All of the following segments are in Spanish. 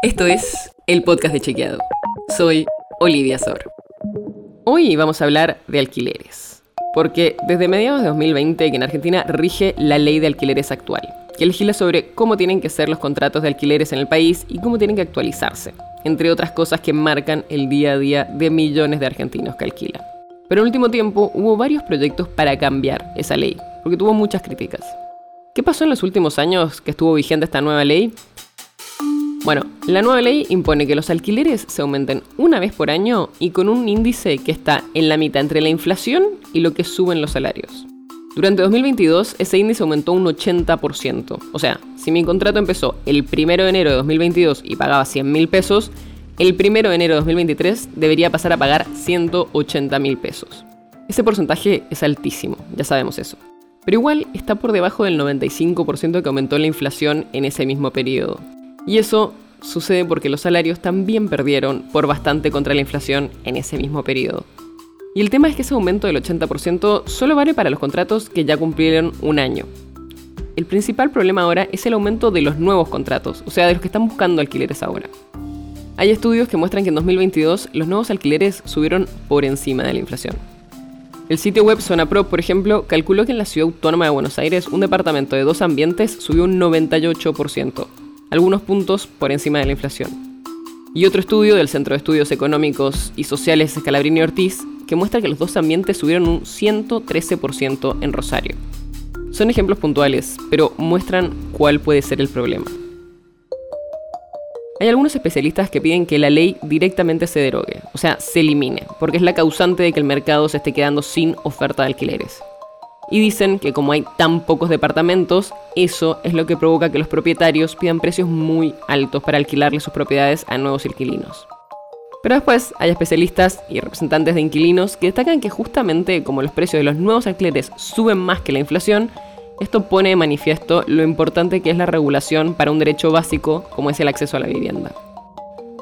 Esto es el podcast de Chequeado. Soy Olivia Sor. Hoy vamos a hablar de alquileres. Porque desde mediados de 2020 que en Argentina rige la ley de alquileres actual, que legisla sobre cómo tienen que ser los contratos de alquileres en el país y cómo tienen que actualizarse, entre otras cosas que marcan el día a día de millones de argentinos que alquilan. Pero en el último tiempo hubo varios proyectos para cambiar esa ley, porque tuvo muchas críticas. ¿Qué pasó en los últimos años que estuvo vigente esta nueva ley? Bueno, la nueva ley impone que los alquileres se aumenten una vez por año y con un índice que está en la mitad entre la inflación y lo que suben los salarios. Durante 2022 ese índice aumentó un 80%. O sea, si mi contrato empezó el 1 de enero de 2022 y pagaba 100 mil pesos, el 1 de enero de 2023 debería pasar a pagar 180 mil pesos. Ese porcentaje es altísimo, ya sabemos eso. Pero igual está por debajo del 95% que aumentó la inflación en ese mismo periodo. Y eso sucede porque los salarios también perdieron por bastante contra la inflación en ese mismo periodo. Y el tema es que ese aumento del 80% solo vale para los contratos que ya cumplieron un año. El principal problema ahora es el aumento de los nuevos contratos, o sea, de los que están buscando alquileres ahora. Hay estudios que muestran que en 2022 los nuevos alquileres subieron por encima de la inflación. El sitio web Pro, por ejemplo, calculó que en la ciudad autónoma de Buenos Aires un departamento de dos ambientes subió un 98%, algunos puntos por encima de la inflación. Y otro estudio del Centro de Estudios Económicos y Sociales Scalabrini Ortiz que muestra que los dos ambientes subieron un 113% en Rosario. Son ejemplos puntuales, pero muestran cuál puede ser el problema. Hay algunos especialistas que piden que la ley directamente se derogue, o sea, se elimine, porque es la causante de que el mercado se esté quedando sin oferta de alquileres. Y dicen que como hay tan pocos departamentos, eso es lo que provoca que los propietarios pidan precios muy altos para alquilarle sus propiedades a nuevos inquilinos. Pero después hay especialistas y representantes de inquilinos que destacan que justamente como los precios de los nuevos alquileres suben más que la inflación, esto pone de manifiesto lo importante que es la regulación para un derecho básico como es el acceso a la vivienda.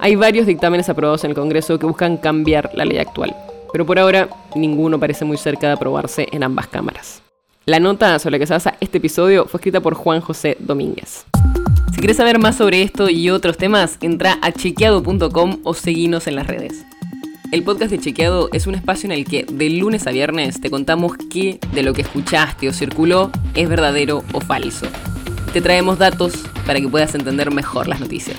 Hay varios dictámenes aprobados en el Congreso que buscan cambiar la ley actual, pero por ahora ninguno parece muy cerca de aprobarse en ambas cámaras. La nota sobre la que se basa este episodio fue escrita por Juan José Domínguez. Si quieres saber más sobre esto y otros temas, entra a chequeado.com o seguinos en las redes. El podcast de Chequeado es un espacio en el que de lunes a viernes te contamos qué de lo que escuchaste o circuló es verdadero o falso. Te traemos datos para que puedas entender mejor las noticias.